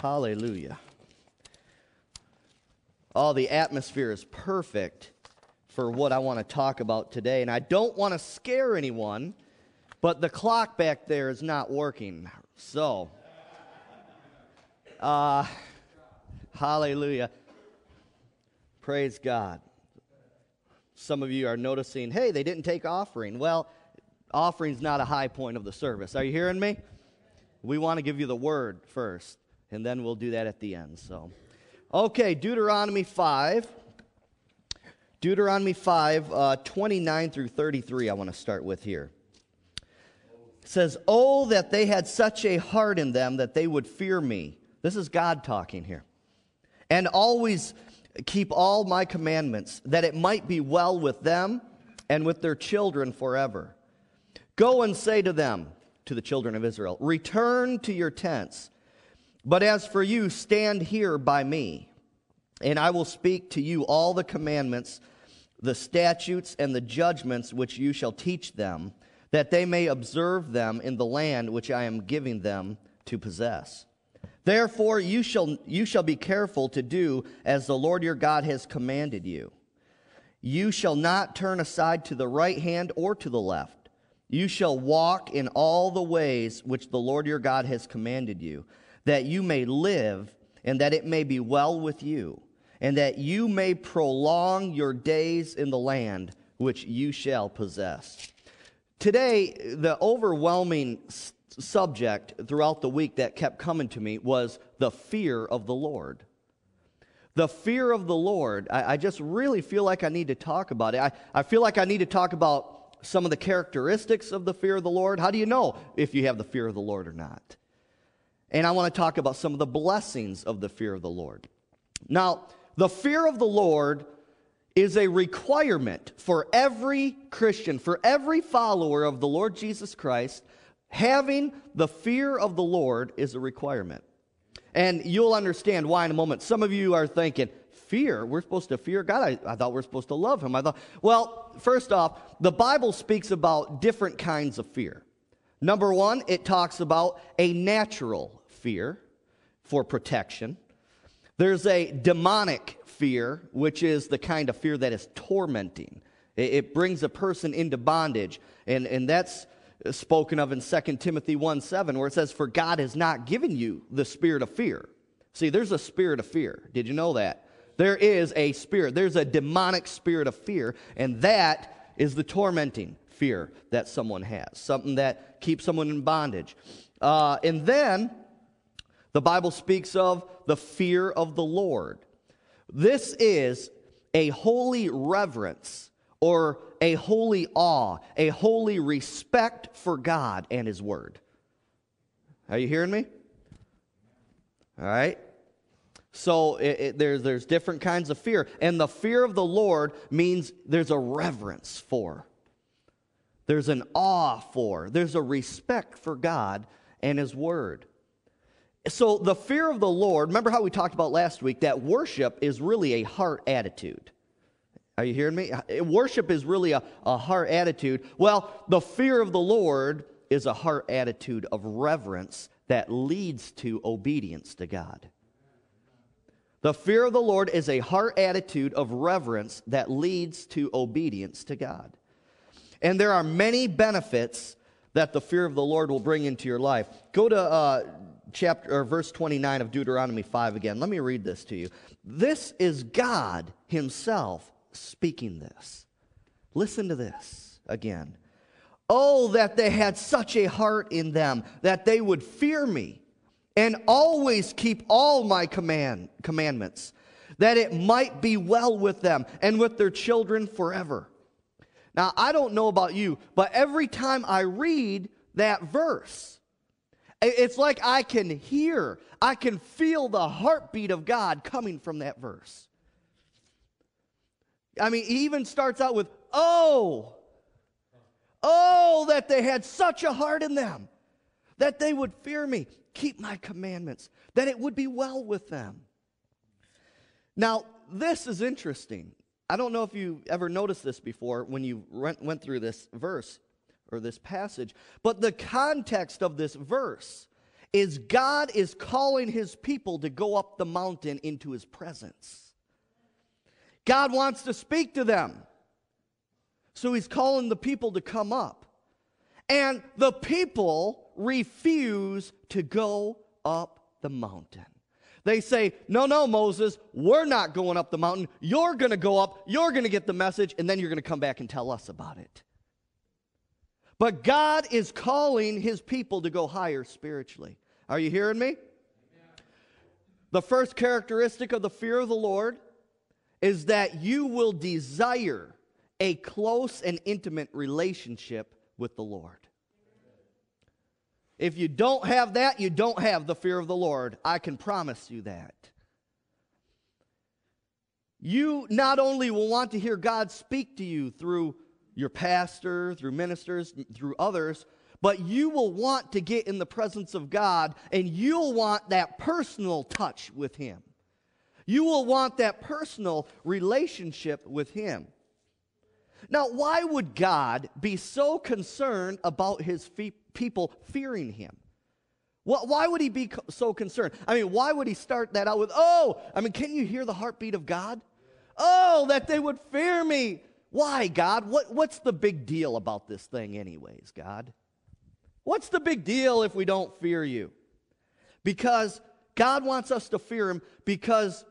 Hallelujah. Oh, the atmosphere is perfect for what I want to talk about today. And I don't want to scare anyone, but the clock back there is not working. So, uh, hallelujah. Praise God. Some of you are noticing, hey, they didn't take offering. Well, offering's not a high point of the service. Are you hearing me? We want to give you the word first, and then we'll do that at the end. So, okay, Deuteronomy 5. Deuteronomy 5, uh, 29 through 33, I want to start with here. It says, Oh, that they had such a heart in them that they would fear me. This is God talking here. And always keep all my commandments, that it might be well with them and with their children forever. Go and say to them, to the children of Israel, Return to your tents. But as for you, stand here by me, and I will speak to you all the commandments, the statutes, and the judgments which you shall teach them, that they may observe them in the land which I am giving them to possess. Therefore, you shall, you shall be careful to do as the Lord your God has commanded you. You shall not turn aside to the right hand or to the left you shall walk in all the ways which the Lord your God has commanded you, that you may live and that it may be well with you, and that you may prolong your days in the land which you shall possess. Today, the overwhelming subject throughout the week that kept coming to me was the fear of the Lord. The fear of the Lord. I, I just really feel like I need to talk about it. I, I feel like I need to talk about some of the characteristics of the fear of the Lord. How do you know if you have the fear of the Lord or not? And I want to talk about some of the blessings of the fear of the Lord. Now, the fear of the Lord is a requirement for every Christian, for every follower of the Lord Jesus Christ. Having the fear of the Lord is a requirement. And you'll understand why in a moment. Some of you are thinking, fear. We're supposed to fear God. I, I thought we are supposed to love Him. I thought, well, first off, the Bible speaks about different kinds of fear. Number one, it talks about a natural fear for protection. There's a demonic fear, which is the kind of fear that is tormenting. It, it brings a person into bondage. And, and that's spoken of in 2 Timothy 1 7, where it says, For God has not given you the spirit of fear. See, there's a spirit of fear. Did you know that? There is a spirit, there's a demonic spirit of fear, and that is the tormenting fear that someone has, something that keeps someone in bondage. Uh, and then the Bible speaks of the fear of the Lord. This is a holy reverence or a holy awe, a holy respect for God and His Word. Are you hearing me? All right. So it, it, there's, there's different kinds of fear. And the fear of the Lord means there's a reverence for, there's an awe for, there's a respect for God and His Word. So the fear of the Lord, remember how we talked about last week that worship is really a heart attitude. Are you hearing me? Worship is really a, a heart attitude. Well, the fear of the Lord is a heart attitude of reverence that leads to obedience to God. The fear of the Lord is a heart attitude of reverence that leads to obedience to God. And there are many benefits that the fear of the Lord will bring into your life. Go to uh, chapter or verse 29 of Deuteronomy 5 again. Let me read this to you. This is God himself speaking this. Listen to this again. Oh, that they had such a heart in them that they would fear me and always keep all my command, commandments, that it might be well with them and with their children forever. Now, I don't know about you, but every time I read that verse, it's like I can hear, I can feel the heartbeat of God coming from that verse. I mean, he even starts out with, Oh, oh, that they had such a heart in them, that they would fear me keep my commandments, that it would be well with them. Now, this is interesting. I don't know if you ever noticed this before when you went through this verse or this passage, but the context of this verse is God is calling his people to go up the mountain into his presence. God wants to speak to them. So he's calling the people to come up. And the people refuse to go up the mountain. They say, No, no, Moses, we're not going up the mountain. You're going to go up, you're going to get the message, and then you're going to come back and tell us about it. But God is calling his people to go higher spiritually. Are you hearing me? The first characteristic of the fear of the Lord is that you will desire a close and intimate relationship with the Lord. If you don't have that, you don't have the fear of the Lord. I can promise you that. You not only will want to hear God speak to you through your pastor, through ministers, through others, but you will want to get in the presence of God and you'll want that personal touch with Him. You will want that personal relationship with Him. Now, why would God be so concerned about His fe- people fearing Him? Why would He be so concerned? I mean, why would He start that out with, oh, I mean, can you hear the heartbeat of God? Oh, that they would fear me. Why, God? What, what's the big deal about this thing, anyways, God? What's the big deal if we don't fear you? Because God wants us to fear Him because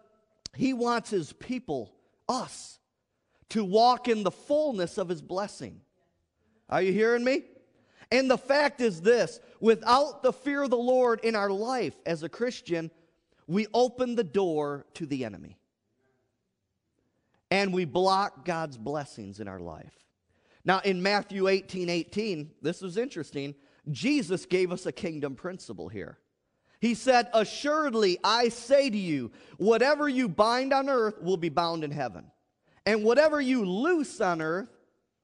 He wants His people, us, to walk in the fullness of His blessing. Are you hearing me? And the fact is this without the fear of the Lord in our life as a Christian, we open the door to the enemy. And we block God's blessings in our life. Now, in Matthew 18 18, this is interesting. Jesus gave us a kingdom principle here. He said, Assuredly, I say to you, whatever you bind on earth will be bound in heaven, and whatever you loose on earth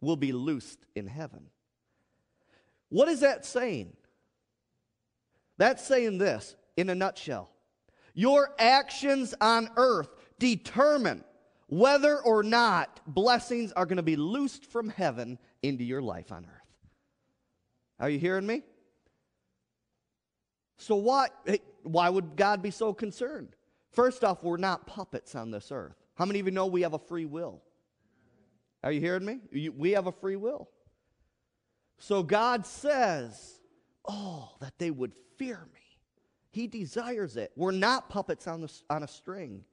will be loosed in heaven. What is that saying? That's saying this in a nutshell. Your actions on earth determine whether or not blessings are going to be loosed from heaven into your life on earth. Are you hearing me? So why, why would God be so concerned? First off, we're not puppets on this earth. How many of you know we have a free will? Are you hearing me? We have a free will. So God says, Oh, that they would fear me. He desires it. We're not puppets on, the, on a string.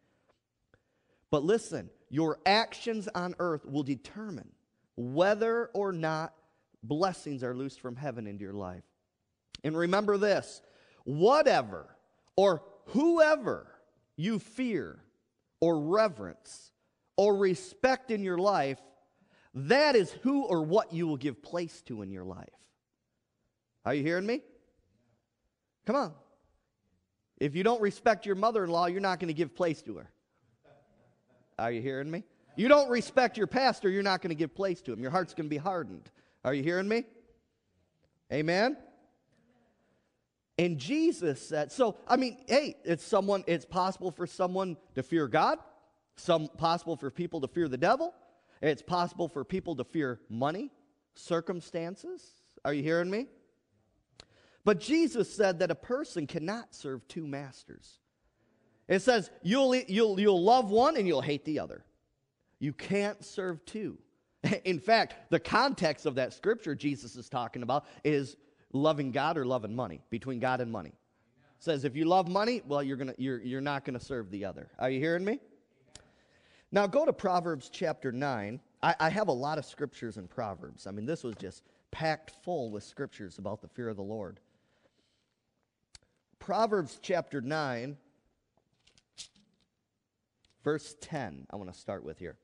But listen, your actions on earth will determine whether or not blessings are loosed from heaven into your life. And remember this whatever or whoever you fear or reverence or respect in your life, that is who or what you will give place to in your life. Are you hearing me? Come on. If you don't respect your mother in law, you're not going to give place to her. Are you hearing me? You don't respect your pastor, you're not going to give place to him. Your heart's going to be hardened. Are you hearing me? Amen? And Jesus said, so I mean, hey, it's someone, it's possible for someone to fear God, some possible for people to fear the devil, it's possible for people to fear money, circumstances. Are you hearing me? But Jesus said that a person cannot serve two masters. It says you'll, you'll, you'll love one and you'll hate the other. You can't serve two. In fact, the context of that scripture Jesus is talking about is loving God or loving money, between God and money. It says if you love money, well, you're, gonna, you're, you're not going to serve the other. Are you hearing me? Now go to Proverbs chapter 9. I, I have a lot of scriptures in Proverbs. I mean, this was just packed full with scriptures about the fear of the Lord. Proverbs chapter 9, verse 10, I want to start with here.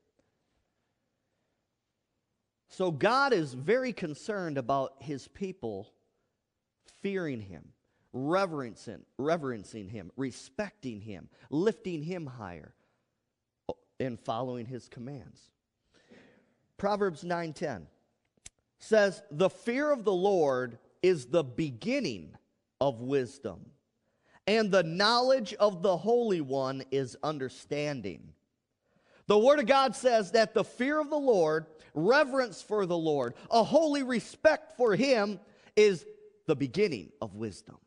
So God is very concerned about his people fearing him, reverencing, reverencing him, respecting him, lifting him higher, oh, and following his commands. Proverbs 9:10 says, "The fear of the Lord is the beginning of wisdom, and the knowledge of the Holy One is understanding." The Word of God says that the fear of the Lord, reverence for the Lord, a holy respect for Him is the beginning of wisdom.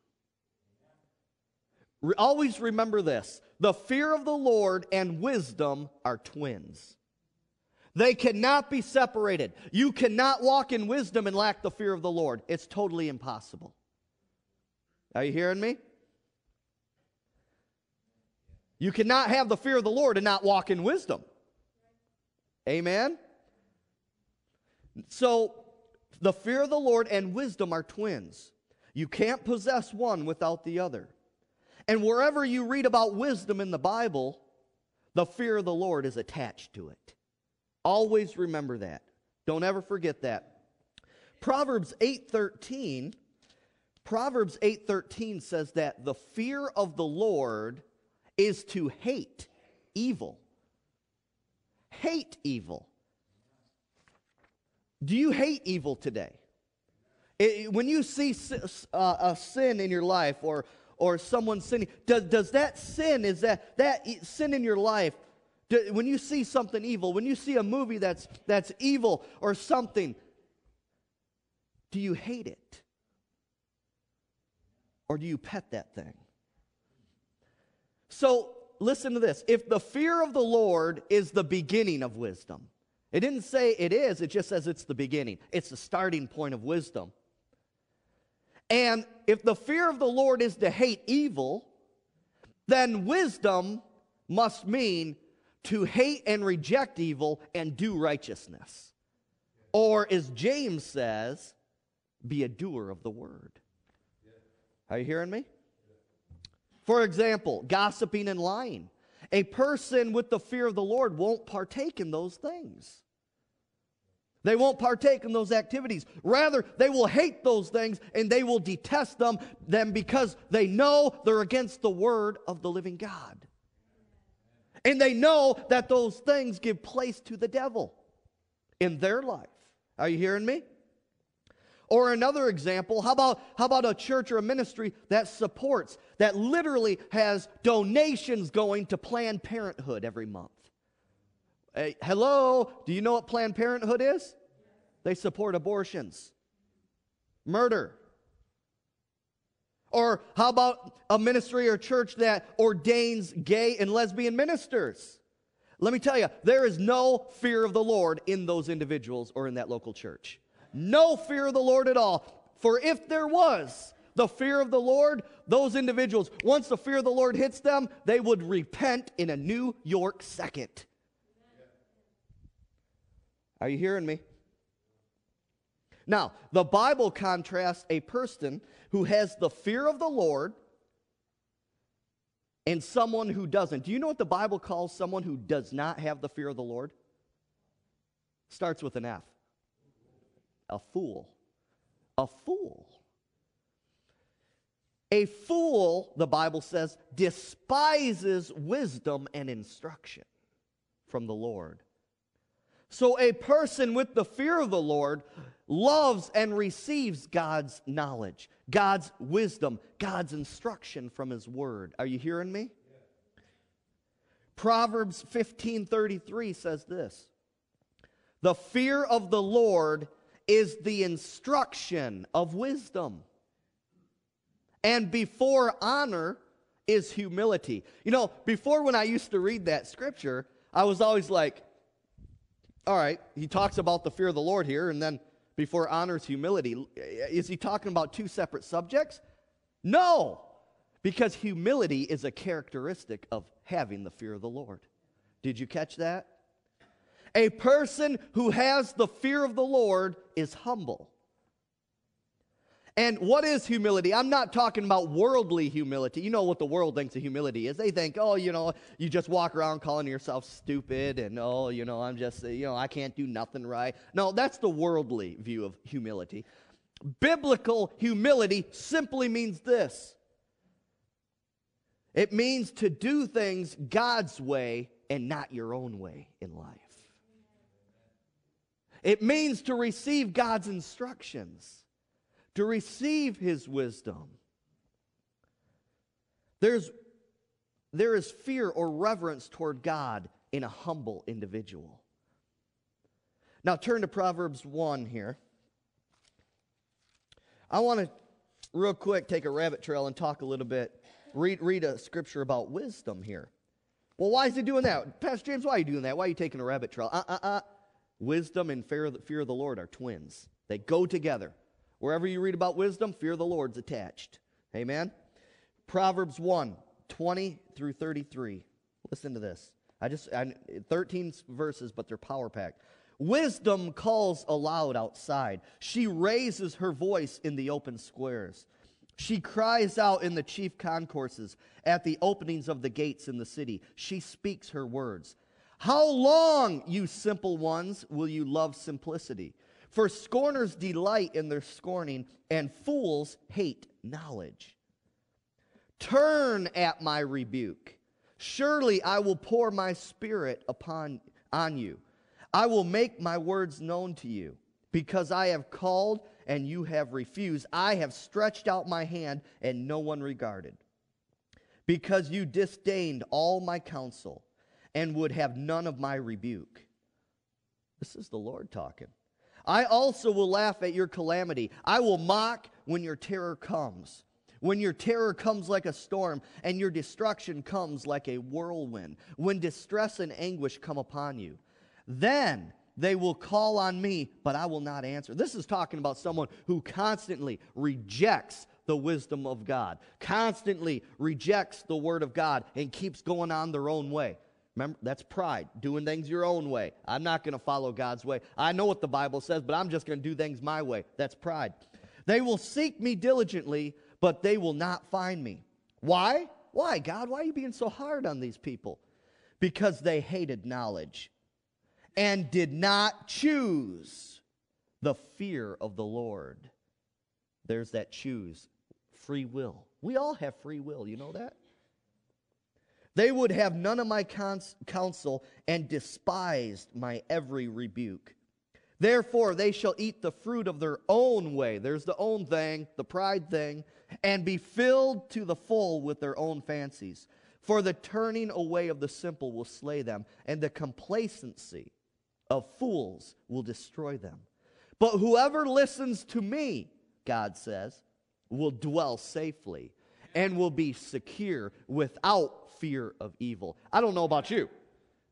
Re- always remember this the fear of the Lord and wisdom are twins. They cannot be separated. You cannot walk in wisdom and lack the fear of the Lord. It's totally impossible. Are you hearing me? You cannot have the fear of the Lord and not walk in wisdom. Amen? So, the fear of the Lord and wisdom are twins. You can't possess one without the other. And wherever you read about wisdom in the Bible, the fear of the Lord is attached to it. Always remember that. Don't ever forget that. Proverbs 8:13 Proverbs 8:13 says that the fear of the Lord is to hate evil. Hate evil. Do you hate evil today? It, when you see uh, a sin in your life or or someone sinning, does, does that sin is that that sin in your life when you see something evil, when you see a movie that's, that's evil or something, do you hate it? Or do you pet that thing? So, listen to this. If the fear of the Lord is the beginning of wisdom, it didn't say it is, it just says it's the beginning. It's the starting point of wisdom. And if the fear of the Lord is to hate evil, then wisdom must mean to hate and reject evil and do righteousness. Or, as James says, be a doer of the word. Are you hearing me? For example, gossiping and lying. A person with the fear of the Lord won't partake in those things. They won't partake in those activities. Rather, they will hate those things and they will detest them, them because they know they're against the word of the living God. And they know that those things give place to the devil in their life. Are you hearing me? Or another example, how about, how about a church or a ministry that supports, that literally has donations going to Planned Parenthood every month? Hey, hello, do you know what Planned Parenthood is? They support abortions, murder, or how about a ministry or church that ordains gay and lesbian ministers? Let me tell you, there is no fear of the Lord in those individuals or in that local church. No fear of the Lord at all. For if there was the fear of the Lord, those individuals, once the fear of the Lord hits them, they would repent in a New York second. Are you hearing me? Now, the Bible contrasts a person who has the fear of the Lord and someone who doesn't. Do you know what the Bible calls someone who does not have the fear of the Lord? Starts with an F. A fool. A fool. A fool, the Bible says, despises wisdom and instruction from the Lord. So a person with the fear of the Lord loves and receives God's knowledge, God's wisdom, God's instruction from his word. Are you hearing me? Proverbs 15:33 says this. The fear of the Lord is the instruction of wisdom. And before honor is humility. You know, before when I used to read that scripture, I was always like, all right, he talks about the fear of the Lord here, and then before honor is humility. Is he talking about two separate subjects? No, because humility is a characteristic of having the fear of the Lord. Did you catch that? A person who has the fear of the Lord is humble. And what is humility? I'm not talking about worldly humility. You know what the world thinks of humility is. They think, oh, you know, you just walk around calling yourself stupid and, oh, you know, I'm just, you know, I can't do nothing right. No, that's the worldly view of humility. Biblical humility simply means this it means to do things God's way and not your own way in life. It means to receive God's instructions to receive his wisdom. There's, there is fear or reverence toward God in a humble individual. Now turn to Proverbs 1 here. I want to, real quick, take a rabbit trail and talk a little bit read, read a scripture about wisdom here. Well, why is he doing that? Pastor James, why are you doing that? Why are you taking a rabbit trail? Uh uh uh. Wisdom and fear of, the, Lord are twins, they go together. Wherever you read about wisdom, fear of the Lord's attached. Amen? Proverbs 1 20 through 33. Listen to this. I just, I, 13 verses, but they're power packed. Wisdom calls aloud outside. She raises her voice in the open squares. She cries out in the chief concourses, at the openings of the gates in the city. She speaks her words. How long, you simple ones, will you love simplicity? For scorners delight in their scorning, and fools hate knowledge. Turn at my rebuke. Surely I will pour my spirit upon on you. I will make my words known to you, because I have called and you have refused. I have stretched out my hand and no one regarded. Because you disdained all my counsel and would have none of my rebuke. This is the Lord talking. I also will laugh at your calamity. I will mock when your terror comes. When your terror comes like a storm and your destruction comes like a whirlwind. When distress and anguish come upon you. Then they will call on me, but I will not answer. This is talking about someone who constantly rejects the wisdom of God, constantly rejects the word of God, and keeps going on their own way. Remember, that's pride, doing things your own way. I'm not going to follow God's way. I know what the Bible says, but I'm just going to do things my way. That's pride. They will seek me diligently, but they will not find me. Why? Why, God? Why are you being so hard on these people? Because they hated knowledge and did not choose the fear of the Lord. There's that choose, free will. We all have free will, you know that? They would have none of my counsel and despised my every rebuke. Therefore, they shall eat the fruit of their own way. There's the own thing, the pride thing, and be filled to the full with their own fancies. For the turning away of the simple will slay them, and the complacency of fools will destroy them. But whoever listens to me, God says, will dwell safely and will be secure without fear of evil. I don't know about you,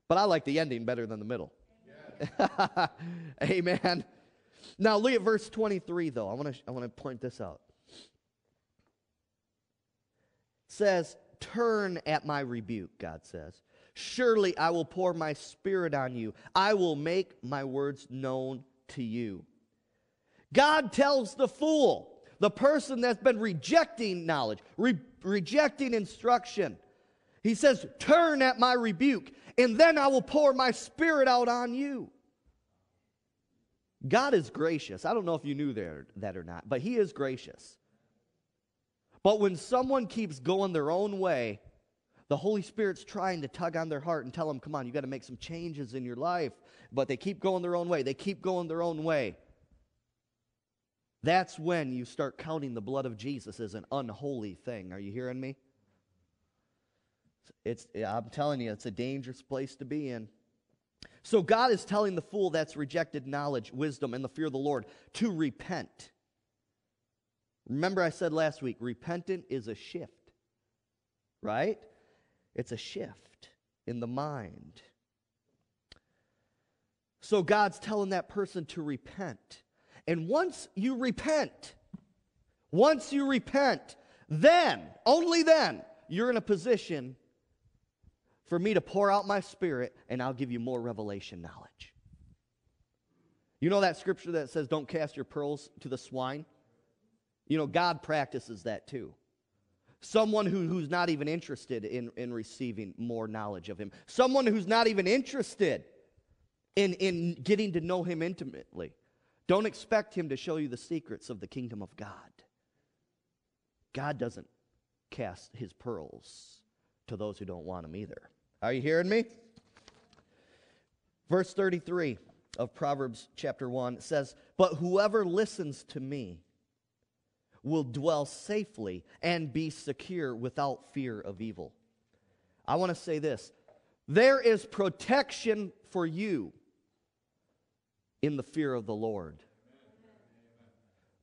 but I like the ending better than the middle. Amen. Now look at verse 23 though. I want to I want to point this out. It says, "Turn at my rebuke," God says. Surely I will pour my spirit on you. I will make my words known to you. God tells the fool, the person that's been rejecting knowledge, re- rejecting instruction, he says, Turn at my rebuke, and then I will pour my spirit out on you. God is gracious. I don't know if you knew that or not, but He is gracious. But when someone keeps going their own way, the Holy Spirit's trying to tug on their heart and tell them, come on, you got to make some changes in your life. But they keep going their own way. They keep going their own way. That's when you start counting the blood of Jesus as an unholy thing. Are you hearing me? It's, I'm telling you, it's a dangerous place to be in. So God is telling the fool that's rejected knowledge, wisdom, and the fear of the Lord to repent. Remember, I said last week, repentant is a shift, right? It's a shift in the mind. So God's telling that person to repent. And once you repent, once you repent, then, only then, you're in a position for me to pour out my spirit and I'll give you more revelation knowledge. You know that scripture that says, Don't cast your pearls to the swine? You know, God practices that too. Someone who, who's not even interested in, in receiving more knowledge of Him. Someone who's not even interested in, in getting to know Him intimately. Don't expect Him to show you the secrets of the kingdom of God. God doesn't cast His pearls to those who don't want them either. Are you hearing me? Verse 33 of Proverbs chapter 1 says, But whoever listens to me will dwell safely and be secure without fear of evil. I want to say this there is protection for you in the fear of the Lord.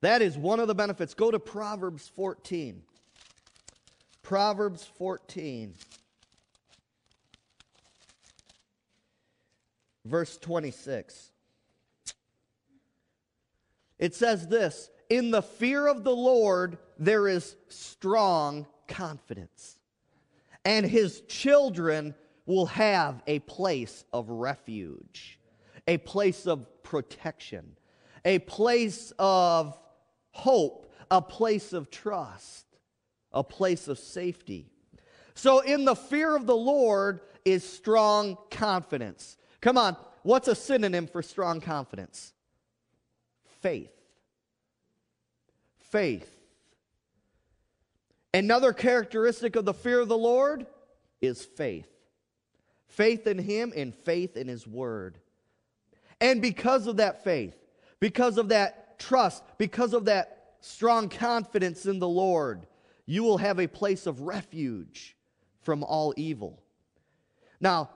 That is one of the benefits. Go to Proverbs 14. Proverbs 14, verse 26. It says this In the fear of the Lord, there is strong confidence, and his children will have a place of refuge, a place of protection, a place of hope, a place of trust, a place of safety. So, in the fear of the Lord is strong confidence. Come on, what's a synonym for strong confidence? Faith. Faith. Another characteristic of the fear of the Lord is faith faith in Him and faith in His Word. And because of that faith, because of that trust, because of that strong confidence in the Lord, you will have a place of refuge from all evil. Now,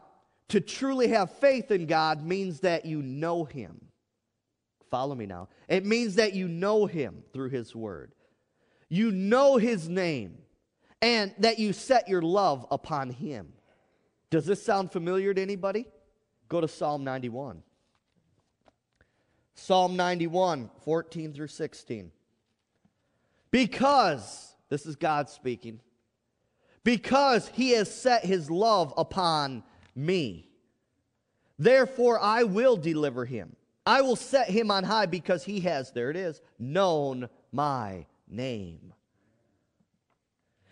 to truly have faith in God means that you know Him. Follow me now. It means that you know Him through His Word. You know His name, and that you set your love upon Him. Does this sound familiar to anybody? Go to Psalm 91. Psalm 91, 14 through 16. Because, this is God speaking, because he has set his love upon me. Therefore, I will deliver him. I will set him on high because he has, there it is, known my name.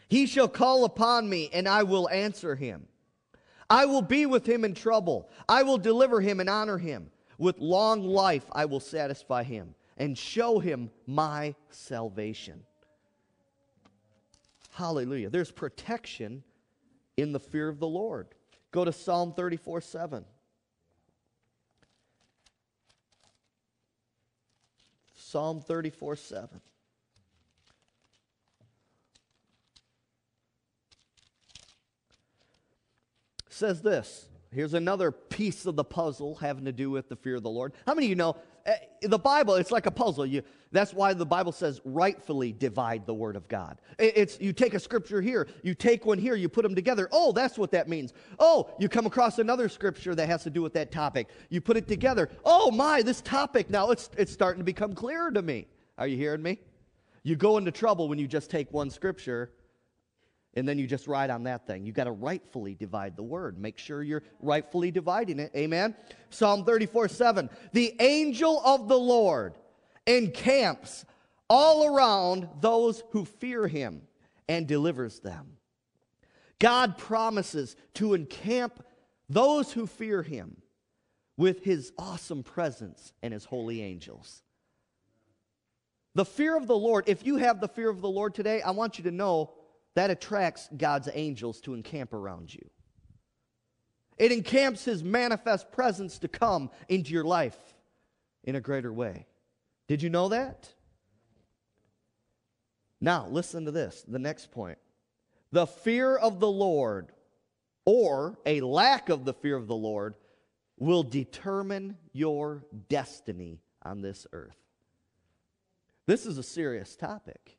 He shall call upon me, and I will answer him. I will be with him in trouble. I will deliver him and honor him. With long life I will satisfy him and show him my salvation. Hallelujah. There's protection in the fear of the Lord. Go to Psalm 34 7. Psalm 34 7. says this. Here's another piece of the puzzle having to do with the fear of the Lord. How many of you know uh, the Bible? It's like a puzzle. You, that's why the Bible says rightfully divide the Word of God. It's you take a scripture here, you take one here, you put them together. Oh, that's what that means. Oh, you come across another scripture that has to do with that topic. You put it together. Oh my, this topic now it's it's starting to become clearer to me. Are you hearing me? You go into trouble when you just take one scripture and then you just ride on that thing. You got to rightfully divide the word. Make sure you're rightfully dividing it. Amen. Psalm 34 7. The angel of the Lord encamps all around those who fear him and delivers them. God promises to encamp those who fear him with his awesome presence and his holy angels. The fear of the Lord, if you have the fear of the Lord today, I want you to know that attracts God's angels to encamp around you. It encamps His manifest presence to come into your life in a greater way. Did you know that? Now, listen to this the next point. The fear of the Lord, or a lack of the fear of the Lord, will determine your destiny on this earth. This is a serious topic.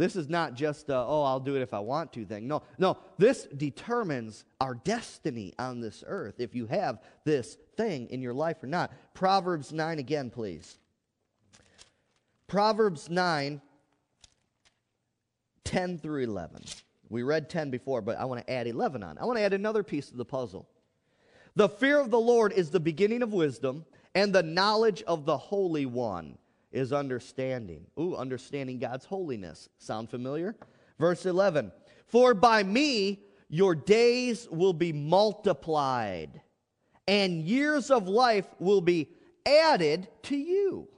This is not just a, oh, I'll do it if I want to thing. No, no, this determines our destiny on this earth if you have this thing in your life or not. Proverbs 9 again, please. Proverbs 9, 10 through 11. We read 10 before, but I want to add 11 on. I want to add another piece of the puzzle. The fear of the Lord is the beginning of wisdom, and the knowledge of the Holy One is understanding. Ooh, understanding God's holiness. Sound familiar? Verse 11 For by me your days will be multiplied, and years of life will be added to you.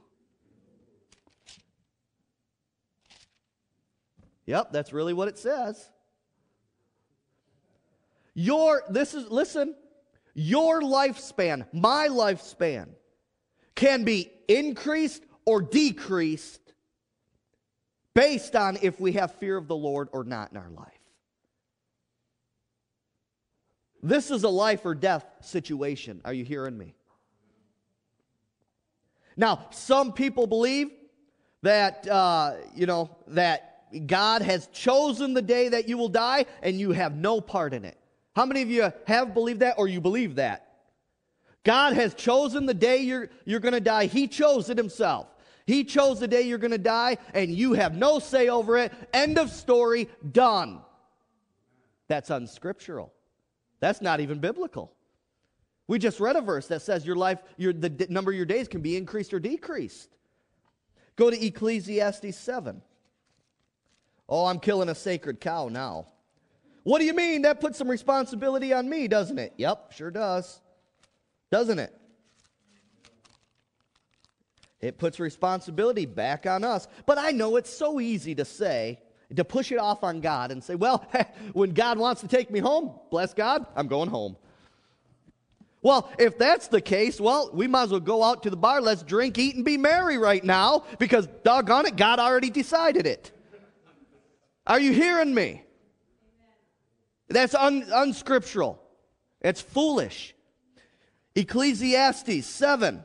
Yep, that's really what it says. Your, this is, listen, your lifespan, my lifespan, can be increased or decreased based on if we have fear of the Lord or not in our life. This is a life or death situation. Are you hearing me? Now, some people believe that, uh, you know, that God has chosen the day that you will die and you have no part in it. How many of you have believed that or you believe that? God has chosen the day you're, you're going to die. He chose it himself. He chose the day you're going to die, and you have no say over it. End of story, done. That's unscriptural. That's not even biblical. We just read a verse that says your life, your, the number of your days can be increased or decreased. Go to Ecclesiastes 7. Oh, I'm killing a sacred cow now. What do you mean? That puts some responsibility on me, doesn't it? Yep, sure does. Doesn't it? It puts responsibility back on us. But I know it's so easy to say, to push it off on God and say, well, when God wants to take me home, bless God, I'm going home. Well, if that's the case, well, we might as well go out to the bar. Let's drink, eat, and be merry right now because, doggone it, God already decided it. Are you hearing me? That's un- unscriptural. It's foolish. Ecclesiastes 7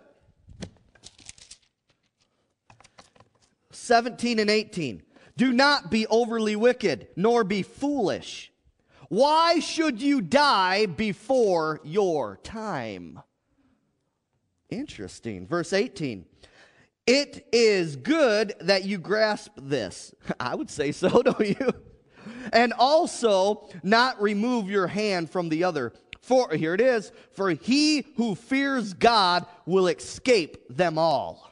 17 and 18. Do not be overly wicked, nor be foolish. Why should you die before your time? Interesting. Verse 18. It is good that you grasp this. I would say so, don't you? And also not remove your hand from the other. For, here it is, for he who fears God will escape them all.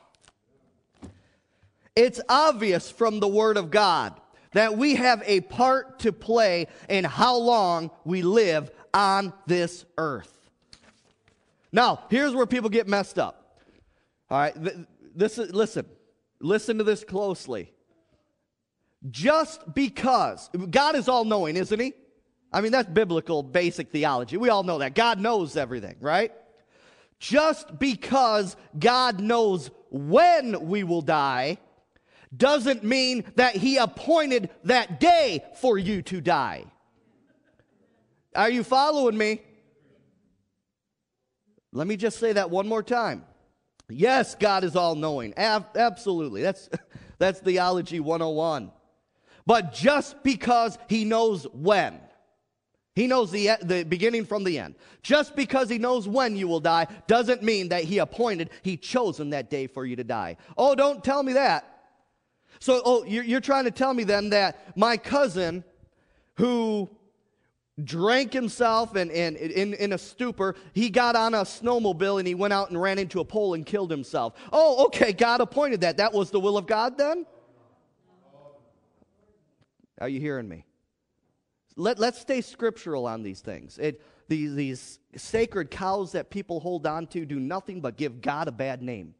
It's obvious from the Word of God that we have a part to play in how long we live on this earth. Now, here's where people get messed up. All right, this is, listen, listen to this closely. Just because, God is all knowing, isn't He? I mean, that's biblical, basic theology. We all know that. God knows everything, right? Just because God knows when we will die doesn't mean that he appointed that day for you to die. Are you following me? Let me just say that one more time. Yes, God is all knowing. Ab- absolutely. That's, that's theology 101. But just because he knows when, he knows the, the beginning from the end. Just because he knows when you will die doesn't mean that he appointed, he chosen that day for you to die. Oh, don't tell me that. So, oh, you're, trying to tell me then that my cousin who drank himself and, and in, in a stupor, he got on a snowmobile and he went out and ran into a pole and killed himself. Oh, okay, God appointed that. That was the will of God then? Are you hearing me? Let, let's stay scriptural on these things. It, these, these sacred cows that people hold on to do nothing but give God a bad name.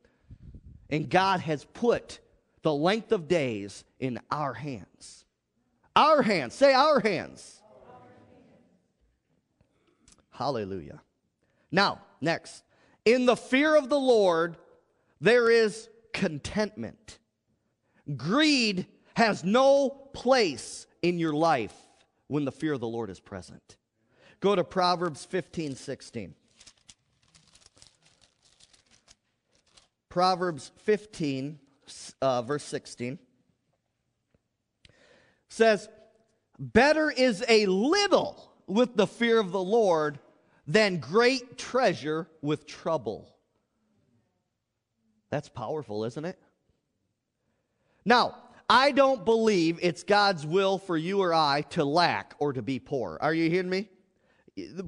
And God has put the length of days in our hands. Our hands. Say our hands. Hallelujah. Now, next. In the fear of the Lord, there is contentment. Greed has no place in your life when the fear of the Lord is present. Go to Proverbs 15 16. Proverbs 15 uh, verse 16 says, Better is a little with the fear of the Lord than great treasure with trouble. That's powerful, isn't it? Now, I don't believe it's God's will for you or I to lack or to be poor. Are you hearing me?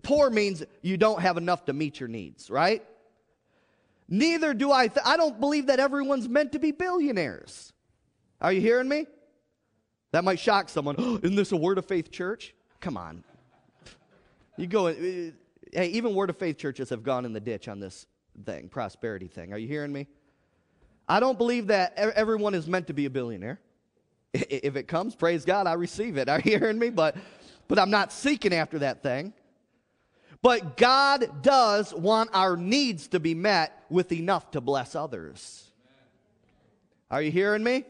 Poor means you don't have enough to meet your needs, right? Neither do I. Th- I don't believe that everyone's meant to be billionaires. Are you hearing me? That might shock someone. Isn't this a Word of Faith church? Come on. You go. Uh, hey, even Word of Faith churches have gone in the ditch on this thing, prosperity thing. Are you hearing me? I don't believe that everyone is meant to be a billionaire. If it comes, praise God, I receive it. Are you hearing me? But, but I'm not seeking after that thing. But God does want our needs to be met with enough to bless others. Are you hearing me?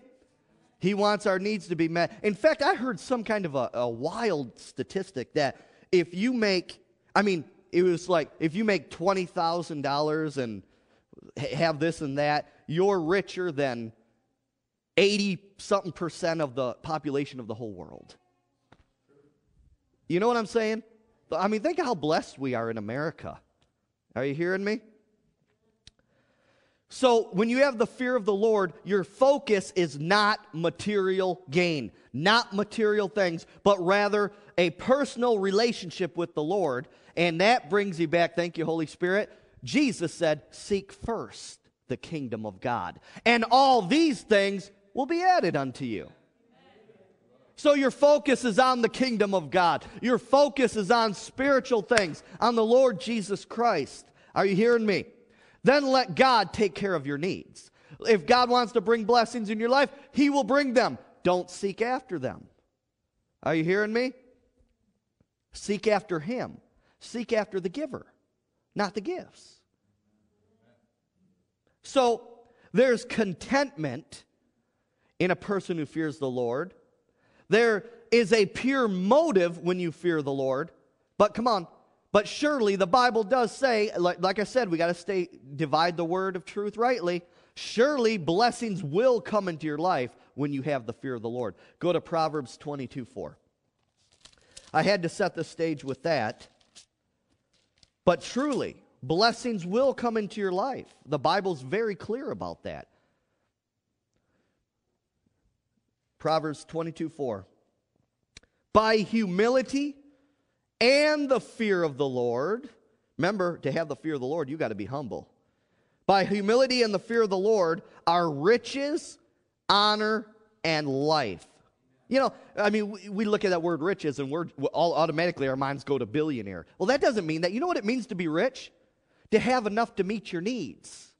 He wants our needs to be met. In fact, I heard some kind of a, a wild statistic that if you make, I mean, it was like if you make $20,000 and have this and that, you're richer than 80 something percent of the population of the whole world. You know what I'm saying? I mean, think how blessed we are in America. Are you hearing me? So, when you have the fear of the Lord, your focus is not material gain, not material things, but rather a personal relationship with the Lord. And that brings you back, thank you, Holy Spirit. Jesus said, Seek first the kingdom of God, and all these things will be added unto you. So your focus is on the kingdom of God. Your focus is on spiritual things, on the Lord Jesus Christ. Are you hearing me? Then let God take care of your needs. If God wants to bring blessings in your life, He will bring them. Don't seek after them. Are you hearing me? Seek after Him. Seek after the giver, not the gifts. So there's contentment in a person who fears the Lord. There is a pure motive when you fear the Lord. But come on, but surely the Bible does say, like, like I said, we got to stay divide the word of truth rightly. Surely blessings will come into your life when you have the fear of the Lord. Go to Proverbs 22 4. I had to set the stage with that. But truly, blessings will come into your life. The Bible's very clear about that. Proverbs 22 4. By humility and the fear of the Lord, remember, to have the fear of the Lord, you got to be humble. By humility and the fear of the Lord are riches, honor, and life. You know, I mean, we, we look at that word riches and we're all automatically our minds go to billionaire. Well, that doesn't mean that. You know what it means to be rich? To have enough to meet your needs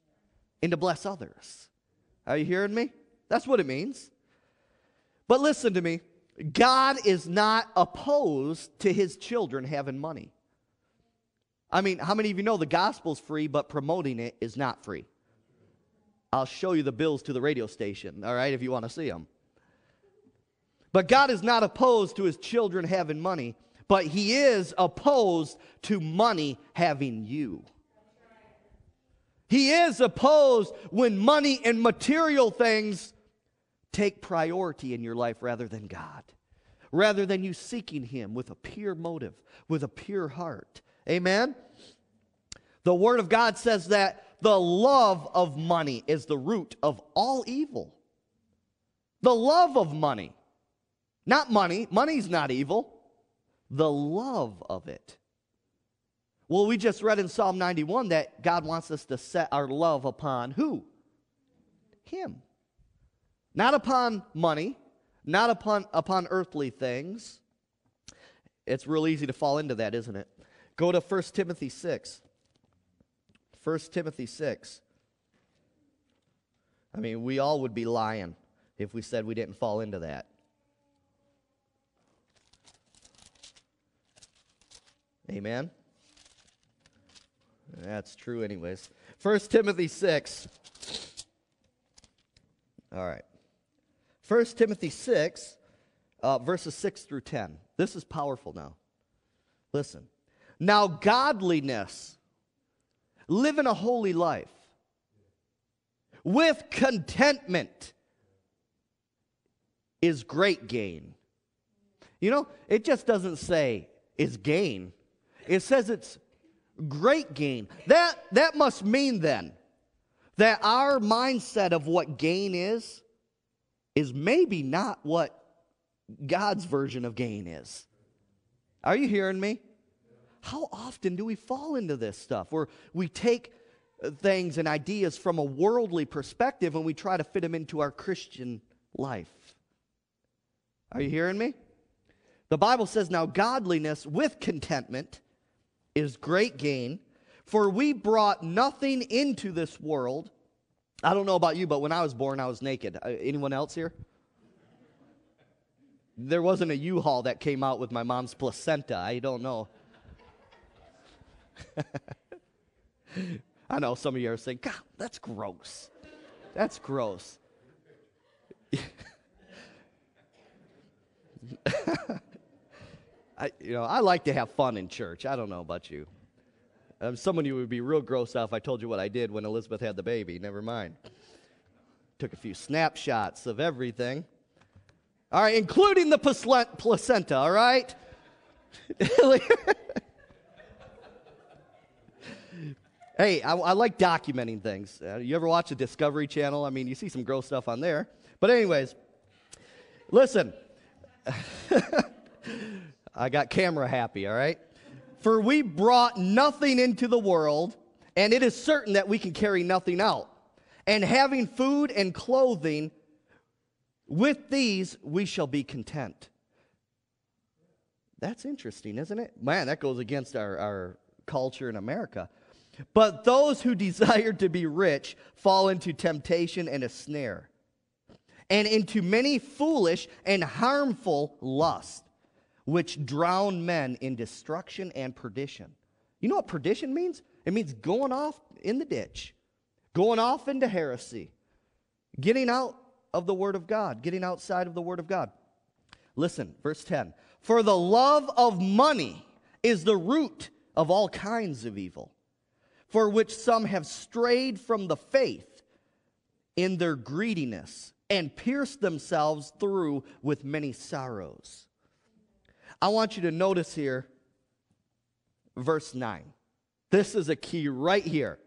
and to bless others. Are you hearing me? That's what it means. But listen to me God is not opposed to his children having money. I mean, how many of you know the gospel's free, but promoting it is not free? I'll show you the bills to the radio station, all right, if you want to see them. But God is not opposed to his children having money, but he is opposed to money having you. He is opposed when money and material things take priority in your life rather than God, rather than you seeking Him with a pure motive, with a pure heart. Amen? The Word of God says that the love of money is the root of all evil. The love of money. Not money. Money's not evil. The love of it. Well, we just read in Psalm 91 that God wants us to set our love upon who? Him. Not upon money, not upon, upon earthly things. It's real easy to fall into that, isn't it? Go to 1 Timothy 6. 1 Timothy 6. I mean, we all would be lying if we said we didn't fall into that. Amen? That's true, anyways. 1 Timothy 6. All right. 1 Timothy 6, uh, verses 6 through 10. This is powerful now. Listen. Now, godliness, living a holy life with contentment is great gain. You know, it just doesn't say is gain, it says it's great gain. That, that must mean then that our mindset of what gain is is maybe not what God's version of gain is. Are you hearing me? How often do we fall into this stuff where we take things and ideas from a worldly perspective and we try to fit them into our Christian life? Are you hearing me? The Bible says, Now godliness with contentment is great gain, for we brought nothing into this world I don't know about you, but when I was born, I was naked. Uh, anyone else here? There wasn't a U-Haul that came out with my mom's placenta. I don't know. I know some of you are saying, God, that's gross. That's gross. I, you know, I like to have fun in church. I don't know about you. Um, some of you would be real grossed out if I told you what I did when Elizabeth had the baby. Never mind. took a few snapshots of everything. All right, including the placenta, all right? hey, I, I, like documenting things. Uh, you ever watch the Discovery Channel? I mean, you see some gross stuff on there. But, anyways, listen. I got camera happy, all right? For we brought nothing into the world, and it is certain that we can carry nothing out. And having food and clothing, with these we shall be content. That's interesting, isn't it? Man, that goes against our, our culture in America. But those who desire to be rich fall into temptation and a snare, and into many foolish and harmful lusts which drown men in destruction and perdition. You know what perdition means? It means going off in the ditch, going off into heresy, getting out of the Word of God, getting outside of the Word of God. Listen, verse 10 For the love of money is the root of all kinds of evil, for which some have strayed from the faith in their greediness and pierced themselves through with many sorrows. I want you to notice here, verse 9. This is a key right here.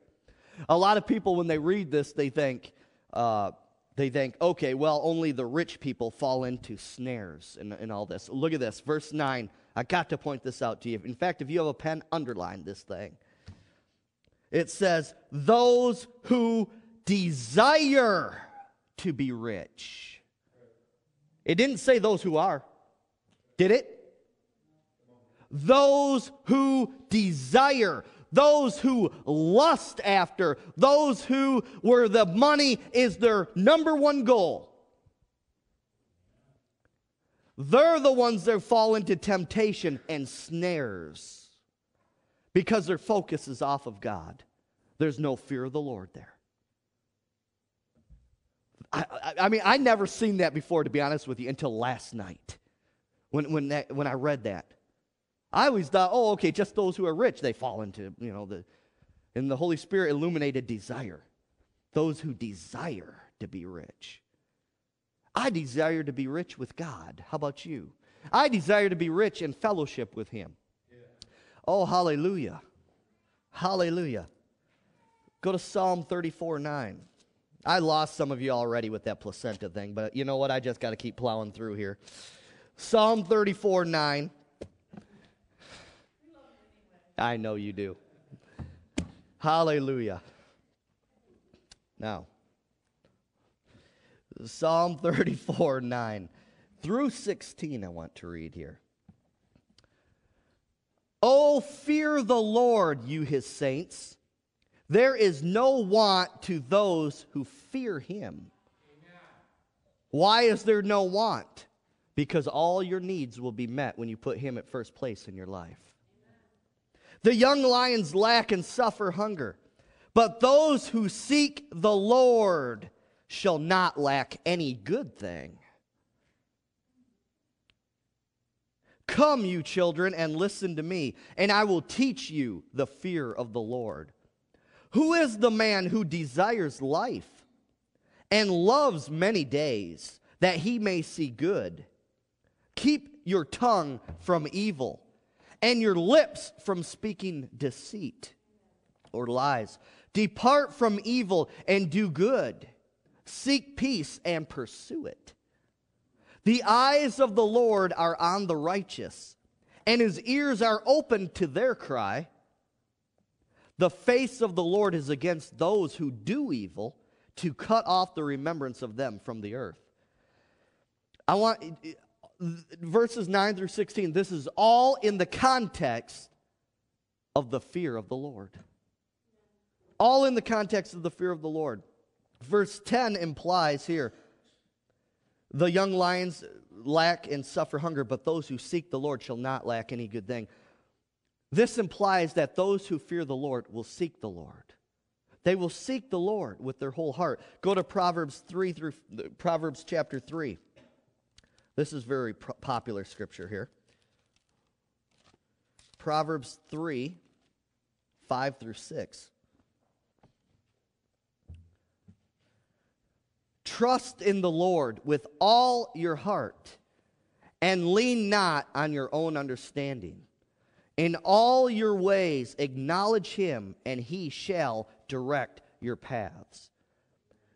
A lot of people, when they read this, they think, uh, they think, okay, well, only the rich people fall into snares and, and all this. Look at this, verse 9. I got to point this out to you. In fact, if you have a pen, underline this thing. It says, those who desire to be rich. It didn't say those who are, did it? Those who desire, those who lust after, those who where the money is their number one goal. They're the ones that fall into temptation and snares because their focus is off of God. There's no fear of the Lord there. I, I, I mean, I never seen that before, to be honest with you, until last night when, when, that, when I read that. I always thought, oh, okay, just those who are rich, they fall into, you know, the, and the Holy Spirit illuminated desire. Those who desire to be rich. I desire to be rich with God. How about you? I desire to be rich in fellowship with Him. Yeah. Oh, hallelujah. Hallelujah. Go to Psalm 34 9. I lost some of you already with that placenta thing, but you know what? I just got to keep plowing through here. Psalm 34 9. I know you do. Hallelujah. Now, Psalm 34 9 through 16, I want to read here. Oh, fear the Lord, you his saints. There is no want to those who fear him. Why is there no want? Because all your needs will be met when you put him at first place in your life. The young lions lack and suffer hunger, but those who seek the Lord shall not lack any good thing. Come, you children, and listen to me, and I will teach you the fear of the Lord. Who is the man who desires life and loves many days, that he may see good? Keep your tongue from evil and your lips from speaking deceit or lies. Depart from evil and do good. Seek peace and pursue it. The eyes of the Lord are on the righteous, and his ears are open to their cry. The face of the Lord is against those who do evil, to cut off the remembrance of them from the earth. I want verses 9 through 16, this is all in the context of the fear of the Lord. All in the context of the fear of the Lord. Verse 10 implies here the young lions lack and suffer hunger, but those who seek the Lord shall not lack any good thing. This implies that those who fear the Lord will seek the Lord. They will seek the Lord with their whole heart. Go to Proverbs 3 through Proverbs chapter 3. This is very popular scripture here. Proverbs 3 5 through 6. Trust in the Lord with all your heart and lean not on your own understanding. In all your ways, acknowledge him, and he shall direct your paths.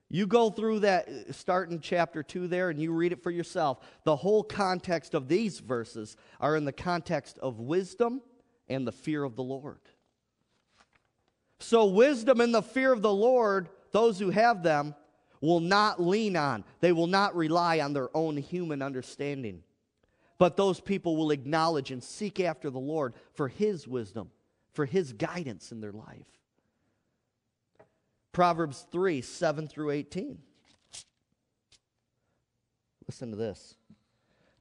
You go through that, uh, start in chapter 2 there, and you read it for yourself. The whole context of these verses are in the context of wisdom and the fear of the Lord. So, wisdom and the fear of the Lord, those who have them, will not lean on, they will not rely on their own human understanding. But those people will acknowledge and seek after the Lord for His wisdom, for His guidance in their life. Proverbs 3 7 through 18. Listen to this.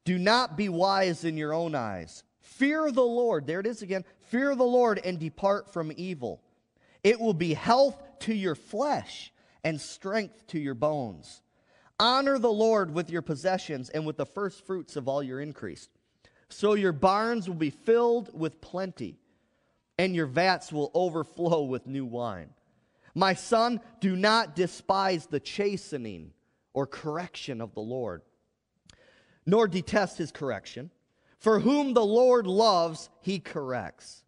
Do not be wise in your own eyes. Fear the Lord. There it is again. Fear the Lord and depart from evil. It will be health to your flesh and strength to your bones. Honor the Lord with your possessions and with the first fruits of all your increase. So your barns will be filled with plenty, and your vats will overflow with new wine. My son, do not despise the chastening or correction of the Lord, nor detest his correction. For whom the Lord loves, he corrects.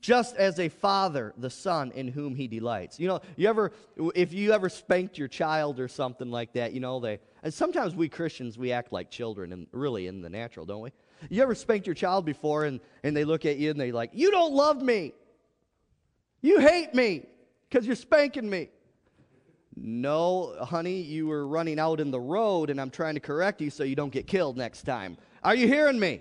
Just as a father, the son in whom he delights. You know, you ever, if you ever spanked your child or something like that, you know, they, and sometimes we Christians, we act like children, and really in the natural, don't we? You ever spanked your child before and, and they look at you and they like, you don't love me. You hate me because you're spanking me. No, honey, you were running out in the road and I'm trying to correct you so you don't get killed next time. Are you hearing me?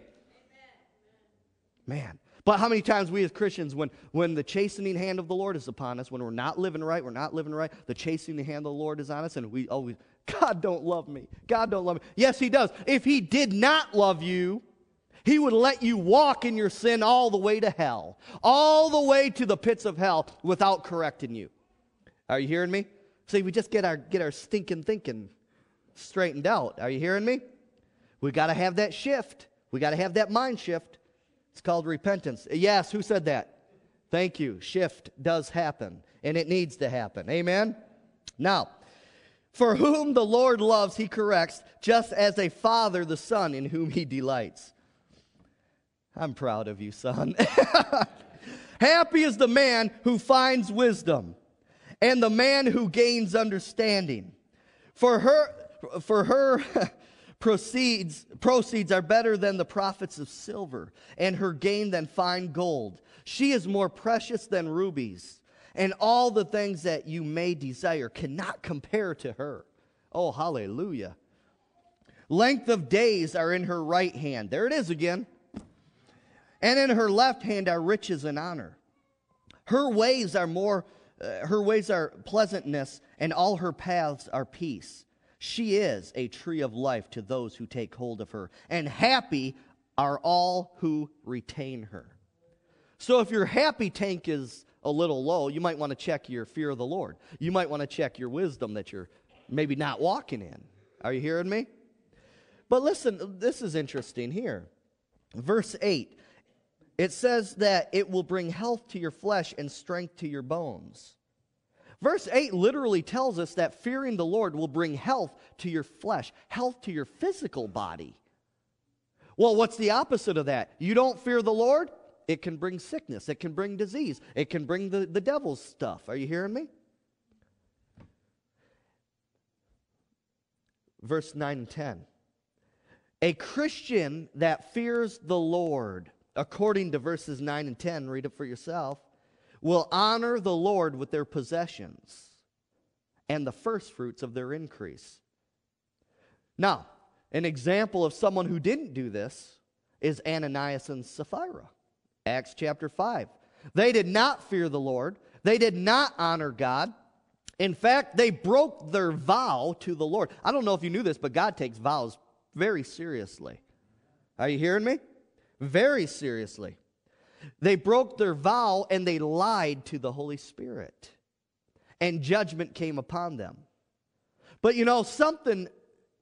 Man. But how many times we as Christians, when, when the chastening hand of the Lord is upon us, when we're not living right, we're not living right, the chastening hand of the Lord is on us, and we always, God don't love me. God don't love me. Yes, He does. If He did not love you, He would let you walk in your sin all the way to hell, all the way to the pits of hell without correcting you. Are you hearing me? See, we just get our, get our stinking thinking straightened out. Are you hearing me? We got to have that shift. We got to have that mind shift. It's called repentance. Yes, who said that? Thank you. Shift does happen, and it needs to happen. Amen? Now, for whom the Lord loves, he corrects, just as a father the son in whom he delights. I'm proud of you, son. Happy is the man who finds wisdom and the man who gains understanding. For her, for her proceeds, proceeds are better than the profits of silver, and her gain than fine gold. She is more precious than rubies, and all the things that you may desire cannot compare to her. Oh, hallelujah. Length of days are in her right hand. There it is again. And in her left hand are riches and honor. Her ways are more uh, her ways are pleasantness, and all her paths are peace. She is a tree of life to those who take hold of her, and happy are all who retain her. So if your happy tank is a little low, you might want to check your fear of the Lord. You might want to check your wisdom that you're maybe not walking in. Are you hearing me? But listen, this is interesting here. Verse 8 it says that it will bring health to your flesh and strength to your bones. Verse 8 literally tells us that fearing the Lord will bring health to your flesh, health to your physical body. Well, what's the opposite of that? You don't fear the Lord? It can bring sickness, it can bring disease, it can bring the, the devil's stuff. Are you hearing me? Verse 9 and 10. A Christian that fears the Lord according to verses 9 and 10, read it for yourself, will honor the Lord with their possessions and the firstfruits of their increase. Now, an example of someone who didn't do this is Ananias and Sapphira. Acts chapter 5. They did not fear the Lord, they did not honor God. In fact, they broke their vow to the Lord. I don't know if you knew this, but God takes vows very seriously. Are you hearing me? Very seriously. They broke their vow and they lied to the Holy Spirit, and judgment came upon them. But you know, something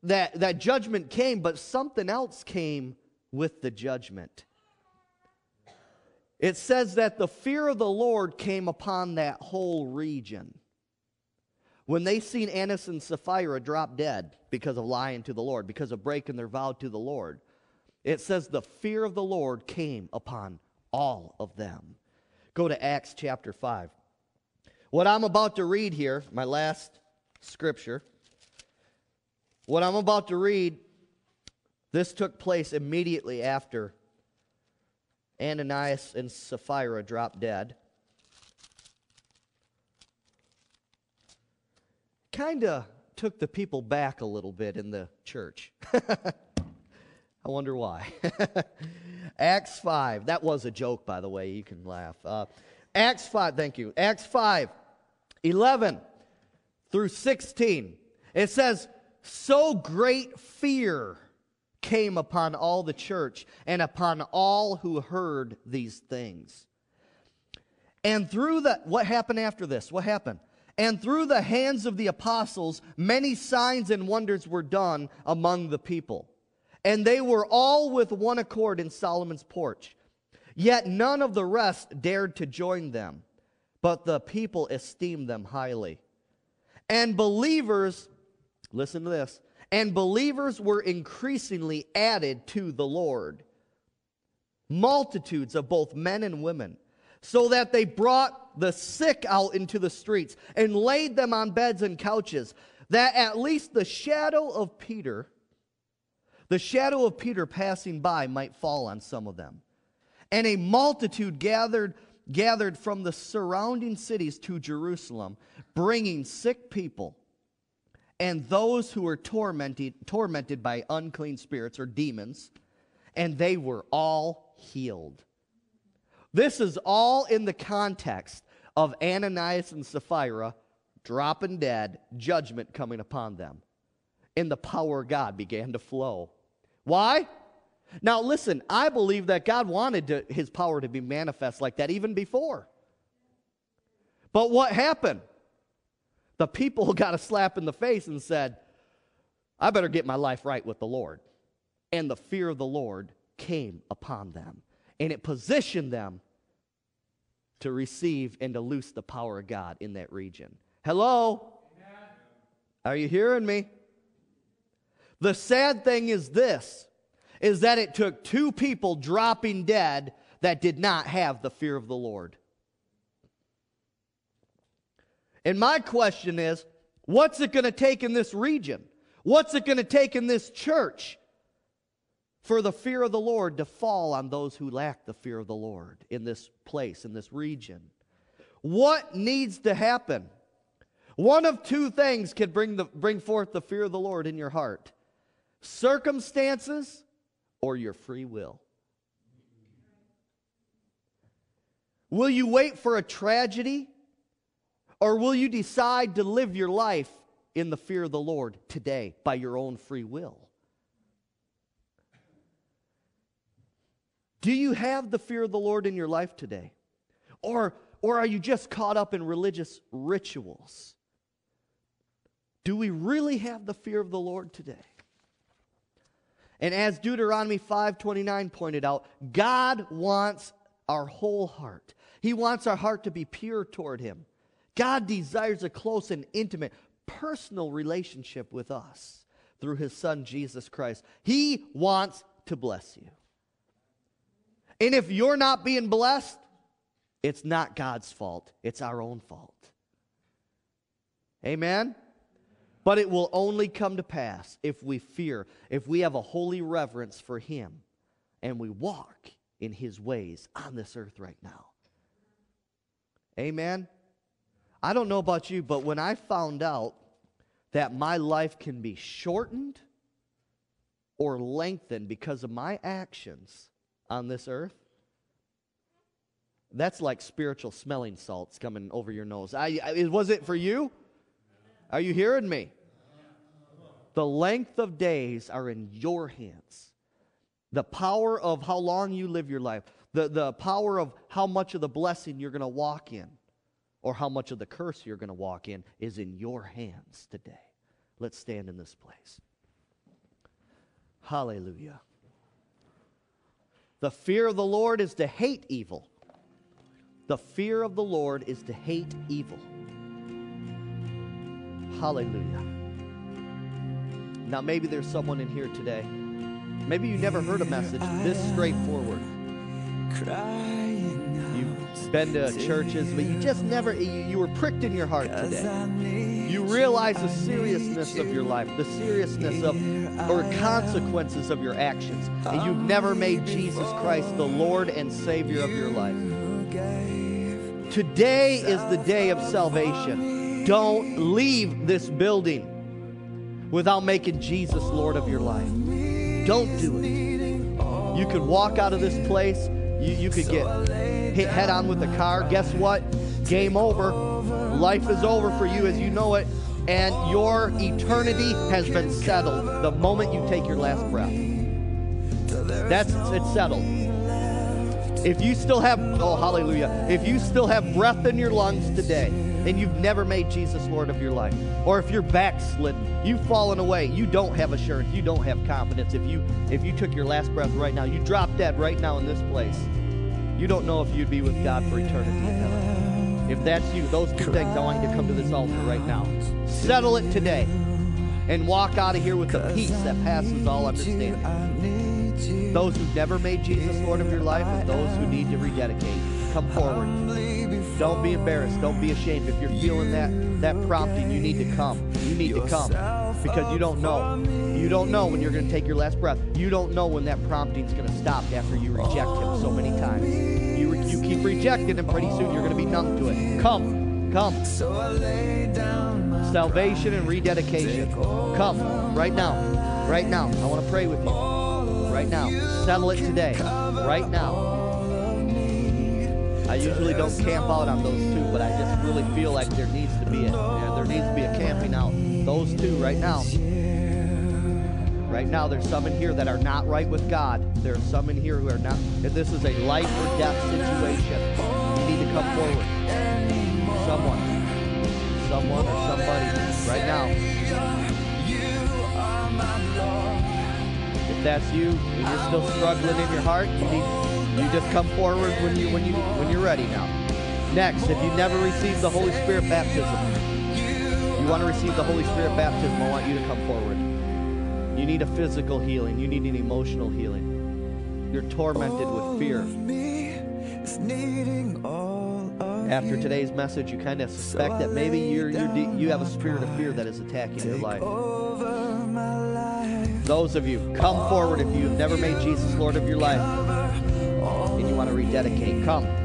that, that judgment came, but something else came with the judgment. It says that the fear of the Lord came upon that whole region. when they seen Annas and Sapphira drop dead because of lying to the Lord, because of breaking their vow to the Lord, it says the fear of the Lord came upon all of them. Go to Acts chapter 5. What I'm about to read here, my last scripture, what I'm about to read, this took place immediately after Ananias and Sapphira dropped dead. Kind of took the people back a little bit in the church. I wonder why. Acts 5. That was a joke, by the way. You can laugh. Uh, Acts 5. Thank you. Acts 5, 11 through 16. It says, So great fear came upon all the church and upon all who heard these things. And through the, what happened after this? What happened? And through the hands of the apostles, many signs and wonders were done among the people. And they were all with one accord in Solomon's porch. Yet none of the rest dared to join them, but the people esteemed them highly. And believers, listen to this, and believers were increasingly added to the Lord. Multitudes of both men and women, so that they brought the sick out into the streets and laid them on beds and couches, that at least the shadow of Peter, the shadow of Peter passing by, might fall on some of them. And a multitude gathered gathered from the surrounding cities to Jerusalem, bringing sick people and those who were tormented, tormented by unclean spirits or demons, and they were all healed. This is all in the context of Ananias and Sapphira dropping dead, judgment coming upon them. And the power of God began to flow. Why? Now, listen, I believe that God wanted to, his power to be manifest like that even before. But what happened? The people got a slap in the face and said, I better get my life right with the Lord. And the fear of the Lord came upon them, and it positioned them to receive and to loose the power of God in that region. Hello? Amen. Are you hearing me? The sad thing is this is that it took two people dropping dead that did not have the fear of the Lord. And my question is what's it going to take in this region? What's it going to take in this church for the fear of the Lord to fall on those who lack the fear of the Lord in this place, in this region? What needs to happen? One of two things can bring, the, bring forth the fear of the Lord in your heart circumstances or your free will. Will you wait for a tragedy or will you decide to live your life in the fear of the Lord today by your own free will? Do you have the fear of the Lord in your life today? Or, or are you just caught up in religious rituals? Do we really have the fear of the Lord today? And as Deuteronomy 5:29 pointed out, God wants our whole heart. He wants our heart to be pure toward him. God desires a close and intimate personal relationship with us through his son Jesus Christ. He wants to bless you. And if you're not being blessed, it's not God's fault, it's our own fault. Amen? But it will only come to pass if we fear, if we have a holy reverence for Him, and we walk in His ways on this earth right now. Amen? I don't know about you, but when I found out that my life can be shortened or lengthened because of my actions on this earth, that's like spiritual smelling salts coming over your nose. I, I, was it for you? Are you hearing me? The length of days are in your hands. The power of how long you live your life, the, the power of how much of the blessing you're going to walk in or how much of the curse you're going to walk in is in your hands today. Let's stand in this place. Hallelujah. The fear of the Lord is to hate evil. The fear of the Lord is to hate evil. Hallelujah. Now, maybe there's someone in here today. Maybe you never heard a message this straightforward. You've been to churches, but you just never, you, you were pricked in your heart today. You realize the seriousness of your life, the seriousness of, or consequences of your actions. And you've never made Jesus Christ the Lord and Savior of your life. Today is the day of salvation. Don't leave this building without making Jesus Lord of your life. Don't do it. You could walk out of this place, you, you could get hit head on with a car. Guess what? Game over. Life is over for you as you know it, and your eternity has been settled the moment you take your last breath. That's it's settled. If you still have, oh, hallelujah, if you still have breath in your lungs today and you've never made Jesus Lord of your life, or if you're backslidden, you've fallen away, you don't have assurance, you don't have confidence. If you if you took your last breath right now, you drop dead right now in this place, you don't know if you'd be with God for eternity in heaven. If that's you, those two things, I want you to come to this altar right now. Settle it today and walk out of here with the peace that passes all understanding. Those who've never made Jesus Lord of your life and those who need to rededicate, come forward. Don't be embarrassed. Don't be ashamed. If you're feeling that, that prompting, you need to come. You need to come because you don't know. You don't know when you're going to take your last breath. You don't know when that prompting is going to stop after you reject Him so many times. You, re- you keep rejecting Him, pretty soon you're going to be numb to it. Come. Come. Salvation and rededication. Come right now. Right now. I want to pray with you. Right now. Settle it today. Right now. I usually don't camp out on those two, but I just really feel like there needs to be a there needs to be a camping out. Those two right now. Right now, there's some in here that are not right with God. There are some in here who are not. If this is a life or death situation, you need to come forward. Someone, someone or somebody, right now. If that's you and you're still struggling in your heart, you need you just come forward when you when you when you're ready now. Next, if you've never received the Holy Spirit baptism, you want to receive the Holy Spirit baptism, I want you to come forward. You need a physical healing, you need an emotional healing. You're tormented with fear. After today's message, you kind of suspect that maybe you're, you're de- you have a spirit of fear that is attacking your life. Those of you, come forward if you've never made Jesus Lord of your life rededicate. Come.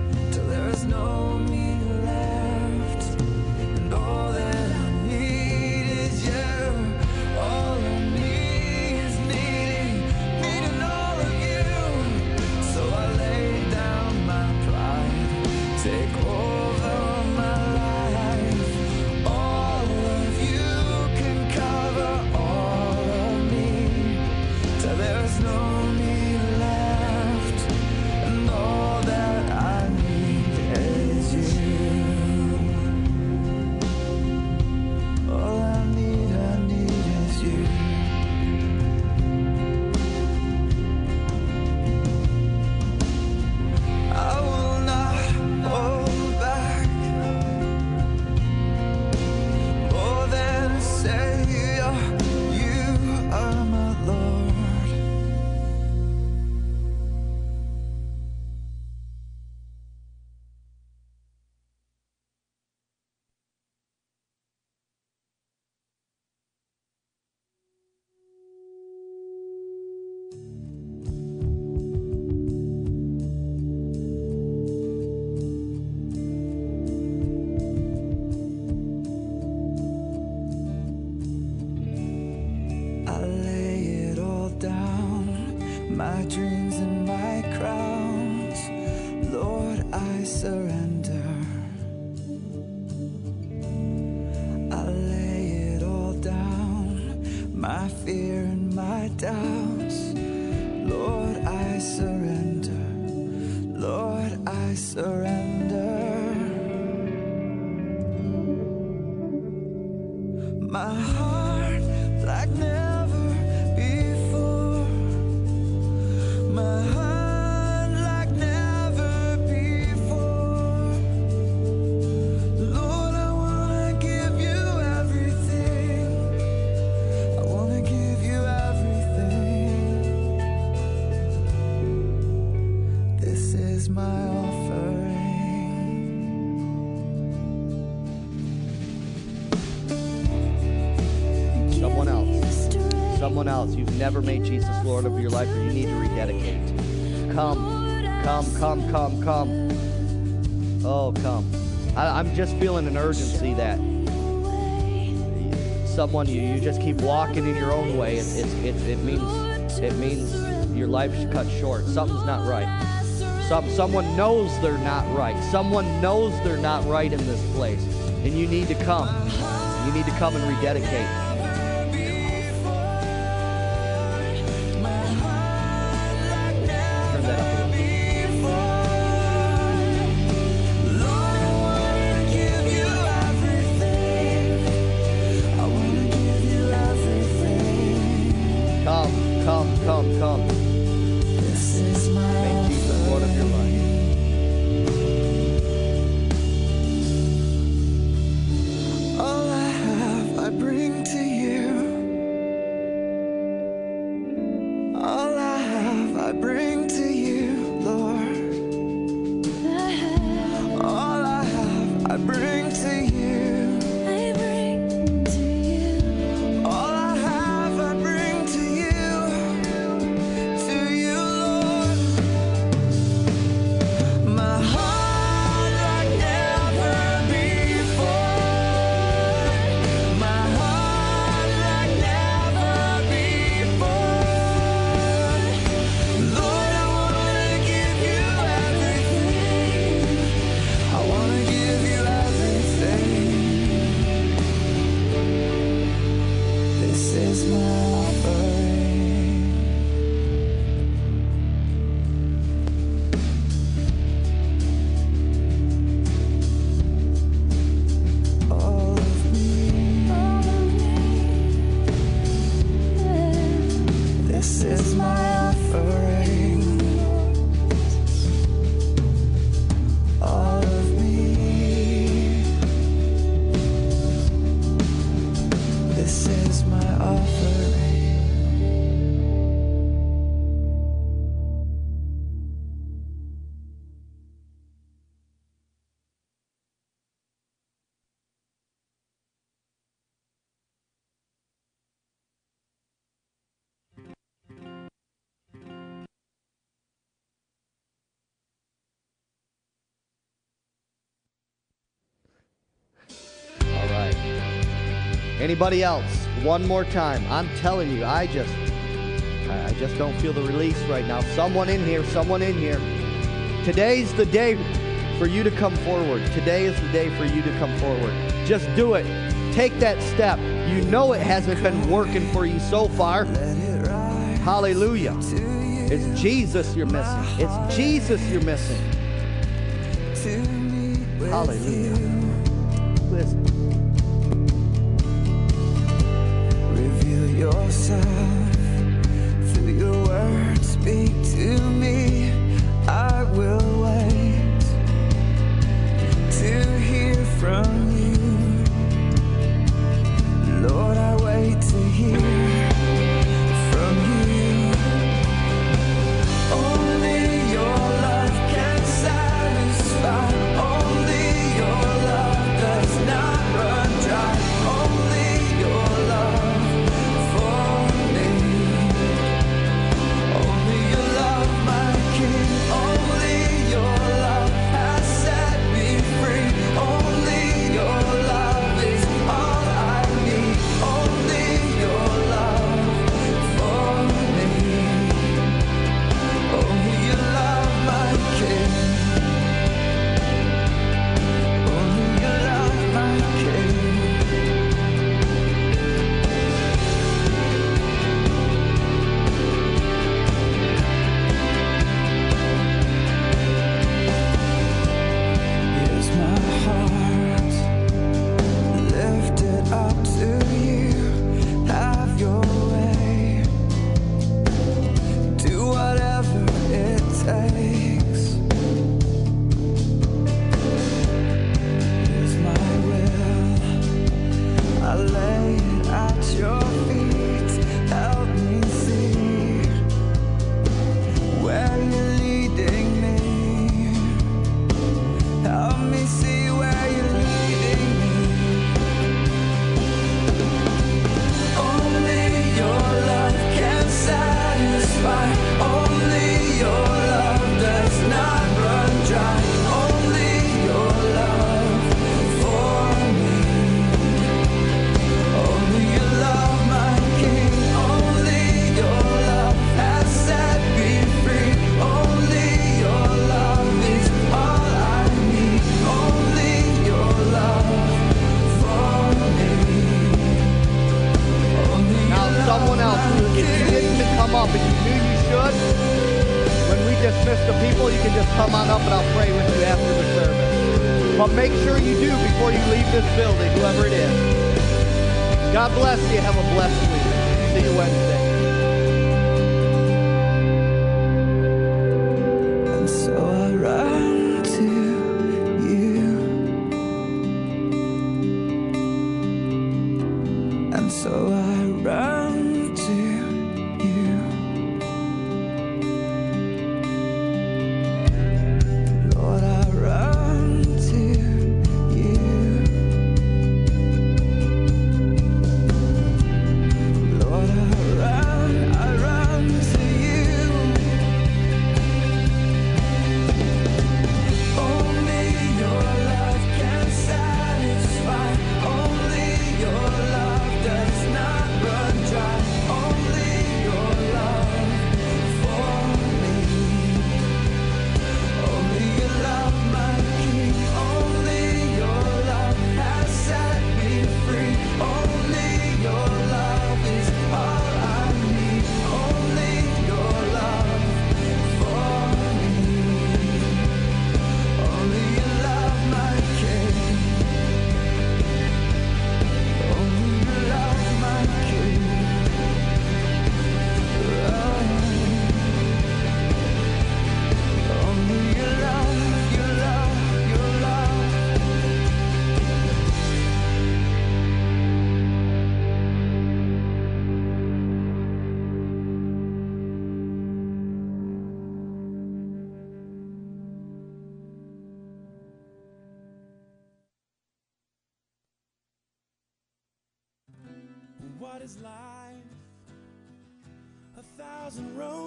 Never made Jesus Lord of your life, or you need to rededicate. Come, come, come, come, come. Oh, come. I, I'm just feeling an urgency that someone you you just keep walking in your own way. It, it, it, it means it means your life's cut short. Something's not right. Some, someone knows they're not right. Someone knows they're not right in this place, and you need to come. You need to come and rededicate. Anybody else? One more time. I'm telling you, I just I just don't feel the release right now. Someone in here, someone in here. Today's the day for you to come forward. Today is the day for you to come forward. Just do it. Take that step. You know it hasn't been working for you so far. Hallelujah. It's Jesus you're missing. It's Jesus you're missing. Hallelujah. Listen. Yourself through your words. Speak to me. I will wait to hear from you. Lord, I wait to hear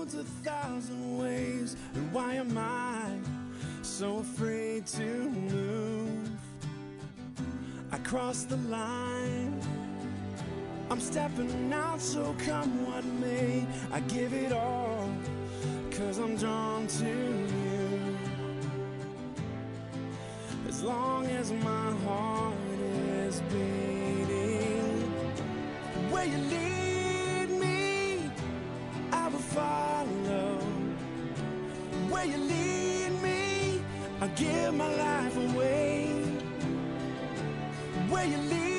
roads a thousand ways. And why am I so afraid to move? I cross the line. I'm stepping out so come what may I give it all Cause I'm drawn to you. As long as my heart is beating Where you lead me I will follow where you lead me, I give my life away. Where you lead